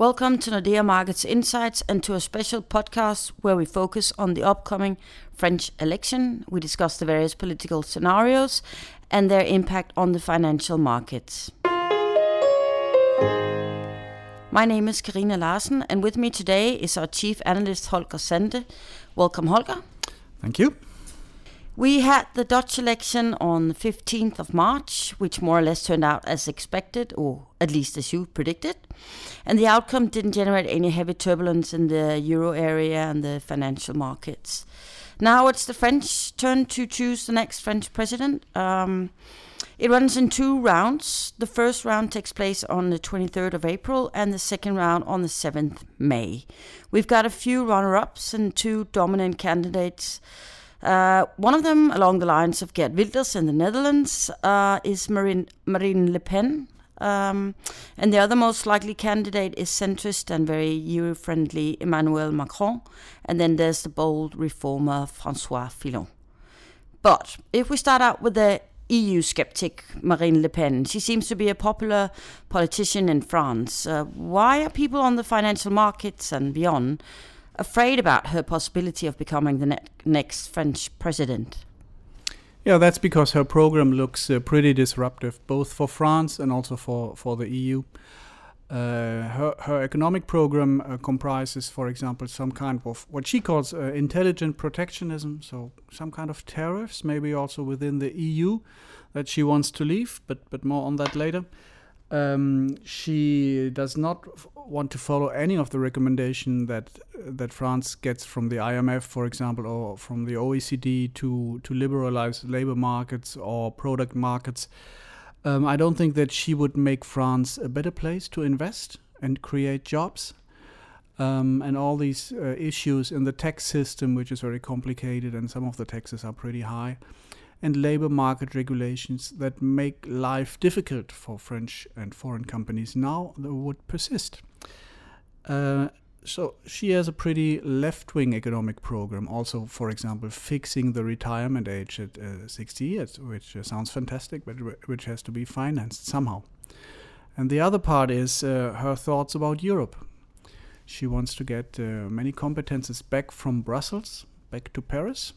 Welcome to Nordea Markets Insights and to a special podcast where we focus on the upcoming French election. We discuss the various political scenarios and their impact on the financial markets. My name is Karina Larsen, and with me today is our chief analyst Holger Sandte. Welcome, Holger. Thank you. We had the Dutch election on the 15th of March, which more or less turned out as expected, or at least as you predicted. And the outcome didn't generate any heavy turbulence in the euro area and the financial markets. Now it's the French turn to choose the next French president. Um, it runs in two rounds. The first round takes place on the 23rd of April and the second round on the 7th May. We've got a few runner ups and two dominant candidates. Uh, one of them, along the lines of Geert Wilders in the Netherlands, uh, is Marine, Marine Le Pen. Um, and the other most likely candidate is centrist and very Euro friendly Emmanuel Macron. And then there's the bold reformer Francois Fillon. But if we start out with the EU skeptic Marine Le Pen, she seems to be a popular politician in France. Uh, why are people on the financial markets and beyond afraid about her possibility of becoming the ne- next French president. Yeah, that's because her program looks uh, pretty disruptive, both for France and also for, for the EU. Uh, her, her economic program uh, comprises, for example, some kind of what she calls uh, intelligent protectionism, so some kind of tariffs, maybe also within the EU that she wants to leave, but, but more on that later. Um, she does not f- want to follow any of the recommendation that that France gets from the IMF, for example, or from the OECD to to liberalize labor markets or product markets. Um, I don't think that she would make France a better place to invest and create jobs. Um, and all these uh, issues in the tax system, which is very complicated, and some of the taxes are pretty high and labor market regulations that make life difficult for French and foreign companies now would persist. Uh, so she has a pretty left-wing economic program. Also, for example, fixing the retirement age at uh, 60 years, which uh, sounds fantastic, but which has to be financed somehow. And the other part is uh, her thoughts about Europe. She wants to get uh, many competences back from Brussels, back to Paris,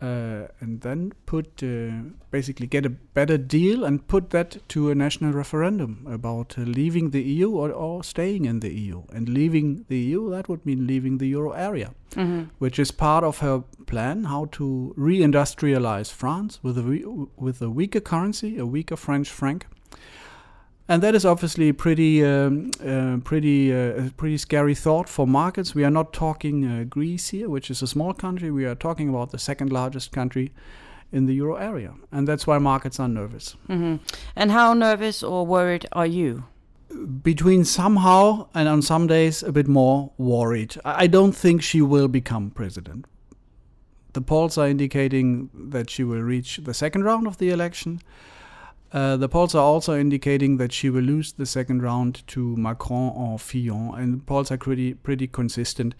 uh, and then put uh, basically get a better deal and put that to a national referendum about uh, leaving the EU or, or, staying in the EU. And leaving the EU, that would mean leaving the euro area, mm-hmm. which is part of her plan how to reindustrialize France with a, re- with a weaker currency, a weaker French franc and that is obviously pretty, um, uh, pretty, uh, pretty scary thought for markets. We are not talking uh, Greece here, which is a small country. We are talking about the second largest country in the euro area, and that's why markets are nervous. Mm-hmm. And how nervous or worried are you? Between somehow and on some days a bit more worried. I don't think she will become president. The polls are indicating that she will reach the second round of the election. Uh, the polls are also indicating that she will lose the second round to Macron or Fillon, and polls are pretty pretty consistent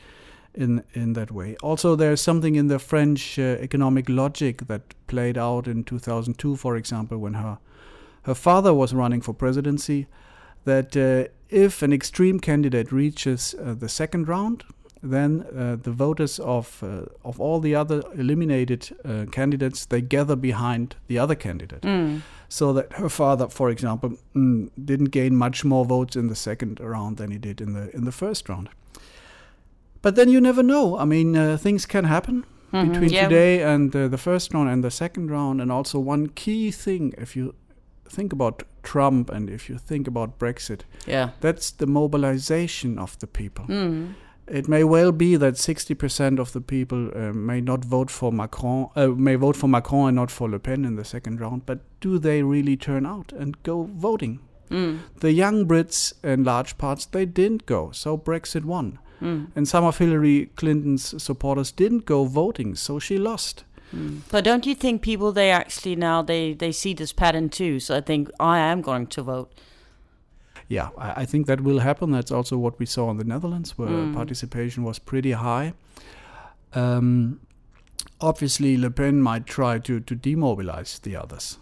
in in that way. Also, there's something in the French uh, economic logic that played out in 2002, for example, when her her father was running for presidency, that uh, if an extreme candidate reaches uh, the second round, then uh, the voters of uh, of all the other eliminated uh, candidates they gather behind the other candidate. Mm so that her father, for example, mm, didn't gain much more votes in the second round than he did in the in the first round. But then you never know. I mean, uh, things can happen mm-hmm, between yeah. today and uh, the first round and the second round. And also, one key thing, if you think about Trump and if you think about Brexit, yeah, that's the mobilization of the people. Mm it may well be that 60% of the people uh, may not vote for Macron, uh, may vote for Macron and not for Le Pen in the second round. But do they really turn out and go voting? Mm. The young Brits, in large parts, they didn't go, so Brexit won. Mm. And some of Hillary Clinton's supporters didn't go voting, so she lost. Mm. But don't you think people they actually now they they see this pattern too? So I think I am going to vote yeah, I, I, think that will happen. That's also what we saw in the Netherlands, where mm. participation was pretty high. Um, obviously, Le Pen might try to, to demobilize the others.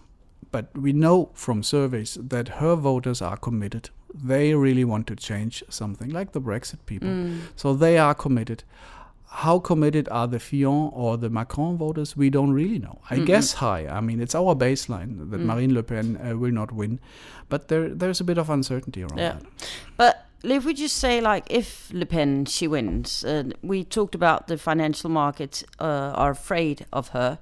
But we know from surveys that her voters are committed. they really want to change something, like the Brexit people. So they are committed. How committed are the Fillon or the Macron voters? We don't really know. I guess high. I mean, it's our baseline that Marine Le Pen uh, will not win, but there there's a bit of uncertainty around Yeah. that. But if we just say like if Le Pen she wins, uh, we talked about the financial markets uh, are afraid of her,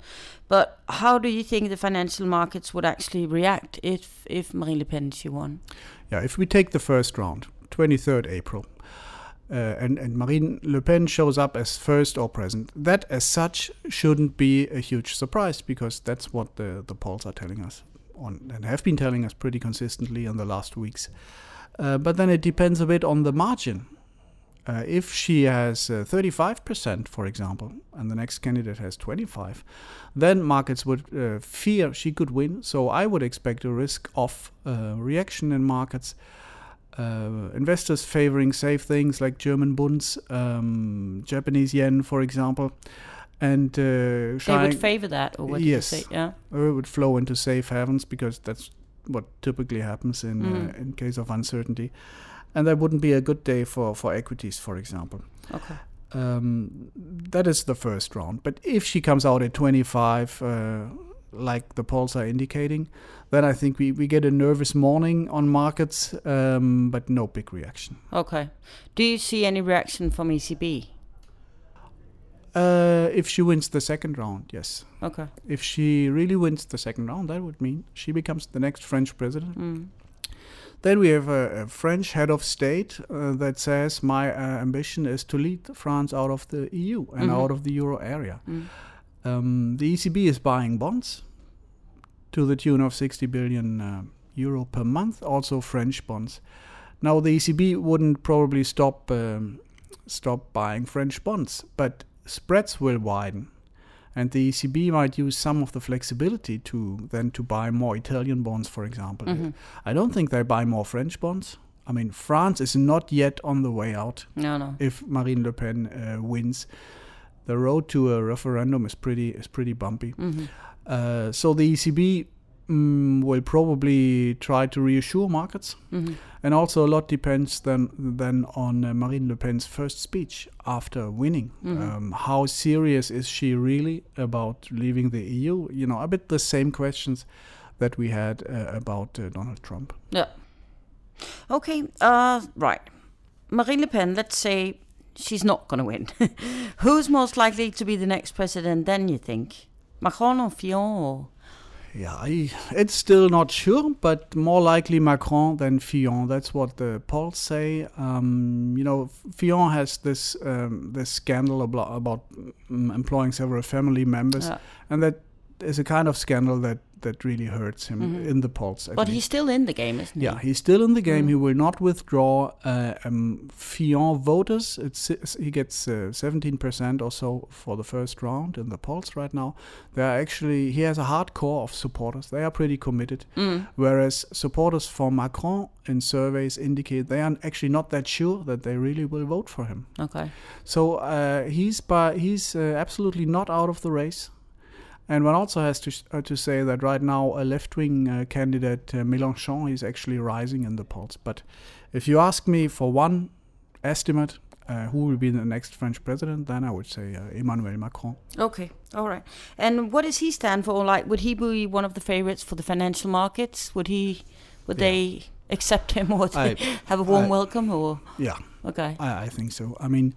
but how do you think the financial markets would actually react if if Marine Le Pen she won? Yeah, if we take the first round, 23rd April, uh, and, and Marine Le Pen shows up as first or present, that as such shouldn't be a huge surprise because that's what the, the polls are telling us on and have been telling us pretty consistently in the last weeks. Uh, but then it depends a bit on the margin. Uh, if she has uh, 35%, for example, and the next candidate has 25, then markets would uh, fear she could win. So I would expect a risk of uh, reaction in markets. Uh, investors favoring safe things like German bonds, um, Japanese yen, for example, and uh, They would favor that, or what Yes. you say? Yeah. or it would flow into safe havens because that's what typically happens in uh, Mm. in case of uncertainty, and that wouldn't be a good day for for equities, for example. Okay. Um, that is the first round. But if she comes out at 25, uh, like the polls are indicating, then I think we, we get a nervous morning on markets, um, but no big reaction. Okay. Do you see any reaction from ECB? Uh, if she wins the second round, yes. Okay. If she really wins the second round, that would mean she becomes the next French president. Mm. Then we have a, a French head of state uh, that says, My uh, ambition is to lead France out of the EU and Mhm. out of the euro area. Mm. Um, the ECB is buying bonds to the tune of 60 billion uh, euro per month, also French bonds. Now, the ECB wouldn't probably stop um, stop buying French bonds, but spreads will widen, and the ECB might use some of the flexibility to then to buy more Italian bonds, for example. Mhm. I don't think they buy more French bonds. I mean, France is not yet on the way out No, no. if Marine Le Pen uh, wins. The road to a referendum is pretty is pretty bumpy. Mhm. Uh, so the ECB mm, will probably try to reassure markets, Mhm. and also a lot depends then then on uh, Marine Le Pen's first speech after winning. Mhm. Um, how serious is she really about leaving the EU? You know, a bit the same questions that we had uh, about uh, Donald Trump. Yeah. Okay. Uh, right. Marine Le Pen. Let's say she's not going to win. Who's most likely to be the next president? Then you think Macron or Fillon or Yeah, I, it's still not sure, but more likely Macron than Fillon. That's what the polls say. Um, you know, Fillon has this um, this scandal about, about um, employing several family members, Yeah. and that is a kind of scandal that that really hurts him Mhm. in the polls. at But least. he's still in the game, isn't he? Yeah, he's still in the game. Mm. He will not withdraw uh, um, Fillon voters. It's he gets uh, seventeen percent or so for the first round in the polls right now. They are actually he has a hardcore of supporters. They are pretty committed. Mm. Whereas supporters for Macron in surveys indicate they are actually not that sure that they really will vote for him. Okay. So uh, he's by, he's uh, absolutely not out of the race. And one also has to uh, to say that right now a left-wing uh, candidate uh, Mélenchon is actually rising in the polls. But if you ask me for one estimate, uh, who will be the next French president, then I would say uh, Emmanuel Macron. Okay. All right. And what does he stand for? Like, would he be one of the favorites for the financial markets? Would he? Would Yeah. they accept him or they I- have a warm I- welcome? Or Yeah, okay. I, I think so. I mean,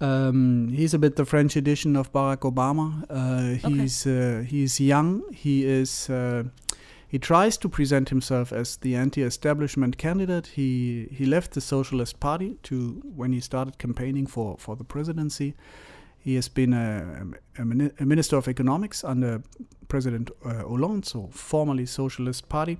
um, he's a bit the French edition of Barack Obama. Uh, he's uh, he's young. He is. Uh, he tries to present himself as the anti-establishment candidate. He he left the Socialist Party to when he started campaigning for for the presidency. He has been a, a, a minister of economics under President uh, Hollande, so formerly Socialist Party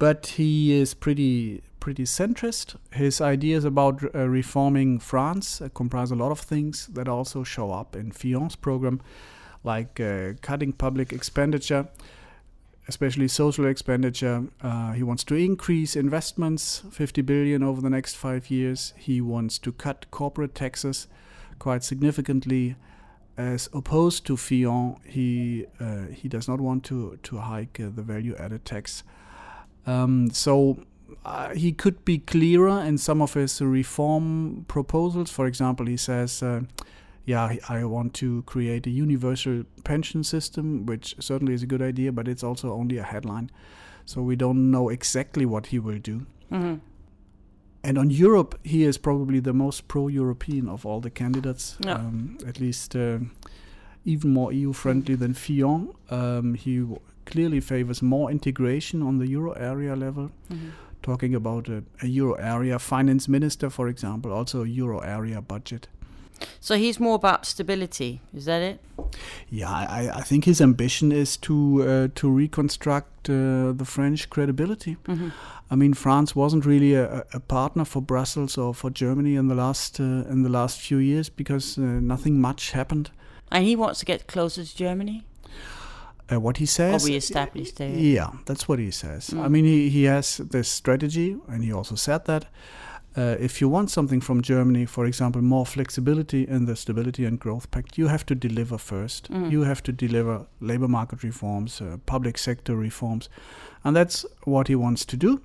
but he is pretty pretty centrist. His ideas about uh, reforming France uh, comprise a lot of things that also show up in Fillon's program, like uh, cutting public expenditure, especially social expenditure. Uh, he wants to increase investments, 50 billion over the next five years. He wants to cut corporate taxes quite significantly. As opposed to Fillon, he uh, he does not want to to hike uh, the value added tax. Um, so uh, he could be clearer in some of his reform proposals. For example, he says, uh, "Yeah, I want to create a universal pension system," which certainly is a good idea, but it's also only a headline, so we don't know exactly what he will do. Mm-hmm. And on Europe, he is probably the most pro-European of all the candidates. Yeah. Um, at least uh, even more EU-friendly than Fillon. Um, he w- clearly favors more integration on the euro area level. Mm-hmm. Talking about a, a, euro area finance minister, for example, also a euro area budget. So he's more about stability, is that it? Yeah, I, I think his ambition is to uh, to reconstruct uh, the French credibility. Mm-hmm. I mean, France wasn't really a, a, partner for Brussels or for Germany in the last uh, in the last few years because uh, nothing much happened. And he wants to get closer to Germany. Uh, what he says. Or we established there. Yeah, that's what he says. Mm. I mean, he, he has this strategy, and he also said that uh, if you want something from Germany, for example, more flexibility in the Stability and Growth Pact, you have to deliver first. Mm. You have to deliver labor market reforms, uh, public sector reforms, and that's what he wants to do.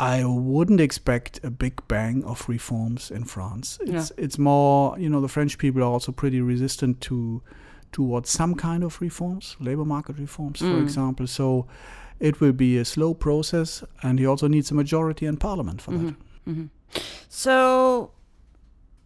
I wouldn't expect a big bang of reforms in France. It's yeah. it's more, you know, the French people are also pretty resistant to towards some kind of reforms, labor market reforms, mm. for example. So it will be a slow process, and he also needs a majority in parliament for mm-hmm. that. Mm-hmm. So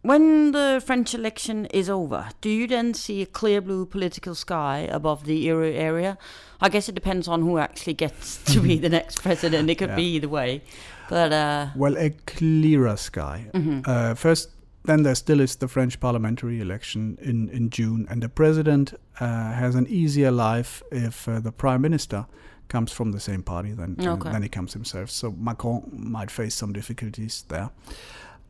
when the French election is over, do you then see a clear blue political sky above the euro area? I guess it depends on who actually gets to be the next president. It could yeah. be either way, but uh, well, a clearer sky. Mm-hmm. Uh, first, then there still is the French parliamentary election in in June, and the president uh, has an easier life if uh, the prime minister comes from the same party than okay. than he comes himself. So Macron might face some difficulties there.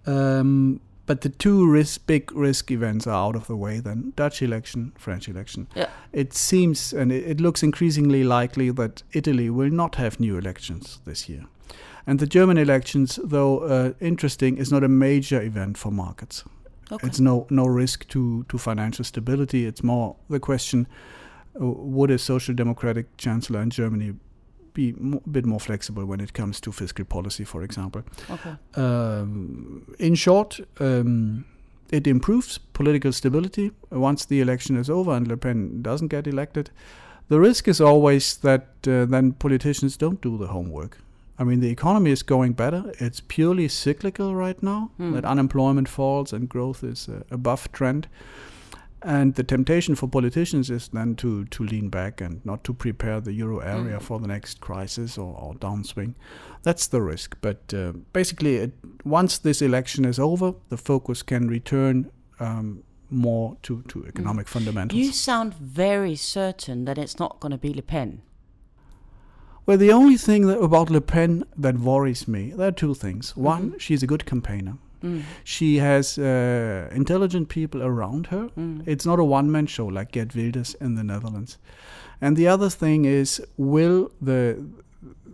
Um, but the two risk, big risk events are out of the way then Dutch election, French election. Yeah. It seems and it, it looks increasingly likely that Italy will not have new elections this year. And the German elections, though uh, interesting, is not a major event for markets. Okay. It's no no risk to, to financial stability. It's more the question: uh, Would a social democratic chancellor in Germany be a bit more flexible when it comes to fiscal policy, for example. Okay. Um, in short, um, it improves political stability once the election is over and Le Pen doesn't get elected. The risk is always that uh, then politicians don't do the homework. I mean, the economy is going better. It's purely cyclical right now. Mm. That unemployment falls and growth is uh, above trend. And the temptation for politicians is then to, to lean back and not to prepare the euro area mm. for the next crisis or, or, downswing. That's the risk. But uh, basically, it, once this election is over, the focus can return um, more to, to economic mm. fundamentals. You sound very certain that it's not going to be Le Pen. Well, the only thing that, about Le Pen that worries me, there are two things. Mm-hmm. One, she's a good campaigner. Mm. She has uh, intelligent people around her. Mm. It's not a one man show like Geert Wilders in the Netherlands. And the other thing is, will the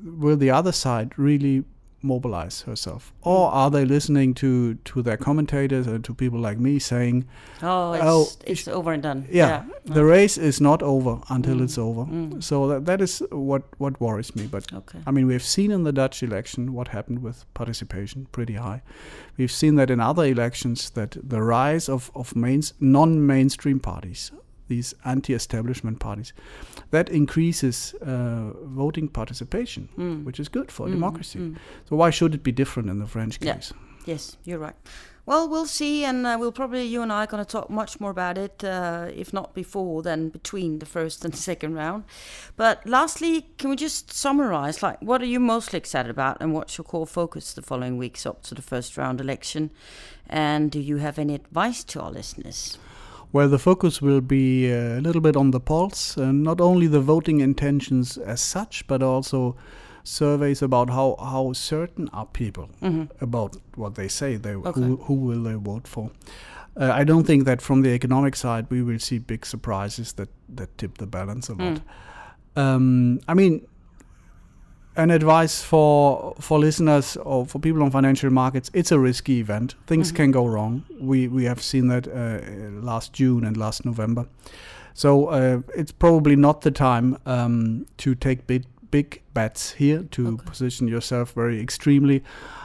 will the other side really mobilize herself, or are they listening to to their commentators and to people like me saying, "Oh, it's, oh, it's over and done." Yeah, yeah. the race is not over until mm. it's over. Mm. So that that is what what worries me. But okay. I mean, we've seen in the Dutch election what happened with participation pretty high. We've seen that in other elections that the rise of of mains, non-mainstream parties these anti-establishment parties, that increases uh, voting participation, mm. which is good for mm. democracy. Mm. So why should it be different in the French case? Yeah. Yes, you're right. Well, we'll see, and uh, we'll probably you and I are going to talk much more about it, uh, if not before, then between the first and second round. But lastly, can we just summarize? Like, what are you mostly excited about, and what's your core focus the following weeks up to the first round election? And do you have any advice to our listeners? Where the focus will be uh, a little bit on the pulse, uh, not only the voting intentions as such, but also surveys about how, how certain are people mm-hmm. about what they say, they, okay. who, who will they vote for. Uh, I don't think that from the economic side we will see big surprises that, that tip the balance a lot. Mm. Um, I mean, an advice for for listeners or for people on financial markets it's a risky event things mm-hmm. can go wrong we we have seen that uh, last june and last november so uh, it's probably not the time um, to take big big bets here to Okay. position yourself very extremely,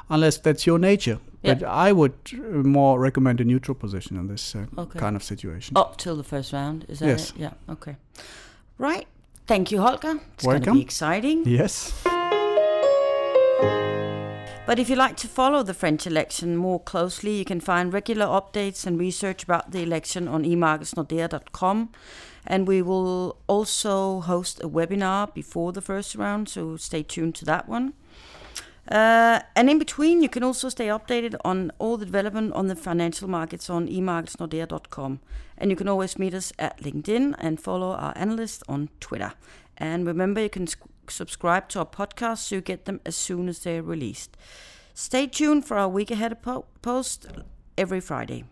unless that's your nature. Yeah. But I would uh, more recommend a neutral position in this uh, Okay. kind of situation. Up till the first round, is that Yes. it? Yeah, okay. Right. Thank you, Holger. It's going to be exciting. Yes. But if you like to follow the French election more closely, you can find regular updates and research about the election on emarketsnordea.com. And we will also host a webinar before the first round, so stay tuned to that one. Uh, and in between, you can also stay updated on all the development on the financial markets on emarketsnordea.com. And you can always meet us at LinkedIn and follow our analysts on Twitter. And remember, you can subscribe to our podcast so you get them as soon as they're released. Stay tuned for our week ahead po- post every Friday.